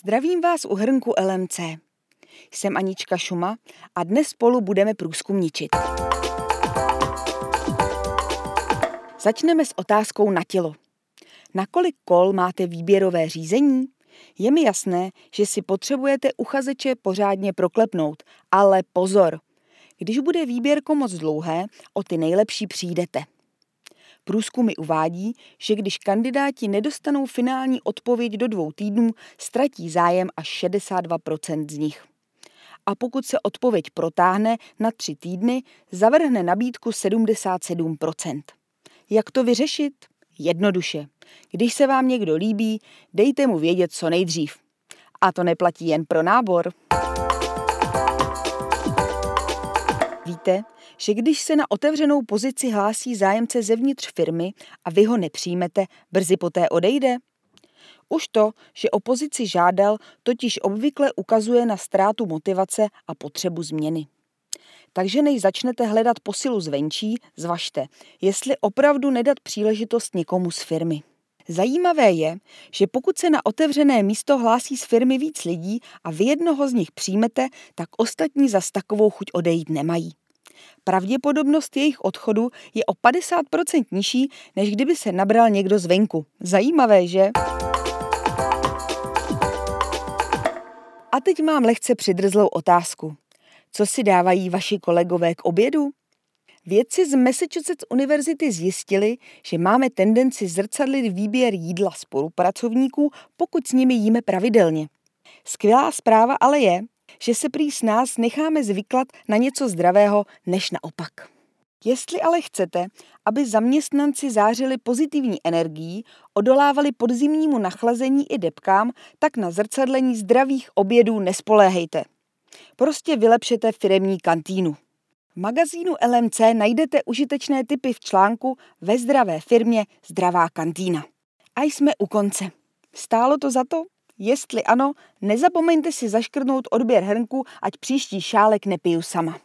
Zdravím vás u hrnku LMC. Jsem Anička Šuma a dnes spolu budeme průzkumničit. Začneme s otázkou na tělo. Na kolik kol máte výběrové řízení? Je mi jasné, že si potřebujete uchazeče pořádně proklepnout, ale pozor! Když bude výběrko moc dlouhé, o ty nejlepší přijdete. Průzkumy uvádí, že když kandidáti nedostanou finální odpověď do dvou týdnů, ztratí zájem až 62% z nich. A pokud se odpověď protáhne na tři týdny, zavrhne nabídku 77%. Jak to vyřešit? Jednoduše. Když se vám někdo líbí, dejte mu vědět co nejdřív. A to neplatí jen pro nábor. Víte, že když se na otevřenou pozici hlásí zájemce zevnitř firmy a vy ho nepřijmete, brzy poté odejde? Už to, že o pozici žádal, totiž obvykle ukazuje na ztrátu motivace a potřebu změny. Takže než začnete hledat posilu zvenčí, zvažte, jestli opravdu nedat příležitost někomu z firmy. Zajímavé je, že pokud se na otevřené místo hlásí z firmy víc lidí a vy jednoho z nich přijmete, tak ostatní zas takovou chuť odejít nemají. Pravděpodobnost jejich odchodu je o 50% nižší, než kdyby se nabral někdo zvenku. Zajímavé, že? A teď mám lehce přidrzlou otázku. Co si dávají vaši kolegové k obědu? Vědci z Massachusetts univerzity zjistili, že máme tendenci zrcadlit výběr jídla spolupracovníků, pokud s nimi jíme pravidelně. Skvělá zpráva ale je, že se prý s nás necháme zvyklat na něco zdravého, než naopak. Jestli ale chcete, aby zaměstnanci zářili pozitivní energií, odolávali podzimnímu nachlazení i depkám, tak na zrcadlení zdravých obědů nespoléhejte. Prostě vylepšete firemní kantýnu. V magazínu LMC najdete užitečné typy v článku Ve zdravé firmě Zdravá kantýna. A jsme u konce. Stálo to za to? Jestli ano, nezapomeňte si zaškrtnout odběr hrnku, ať příští šálek nepiju sama.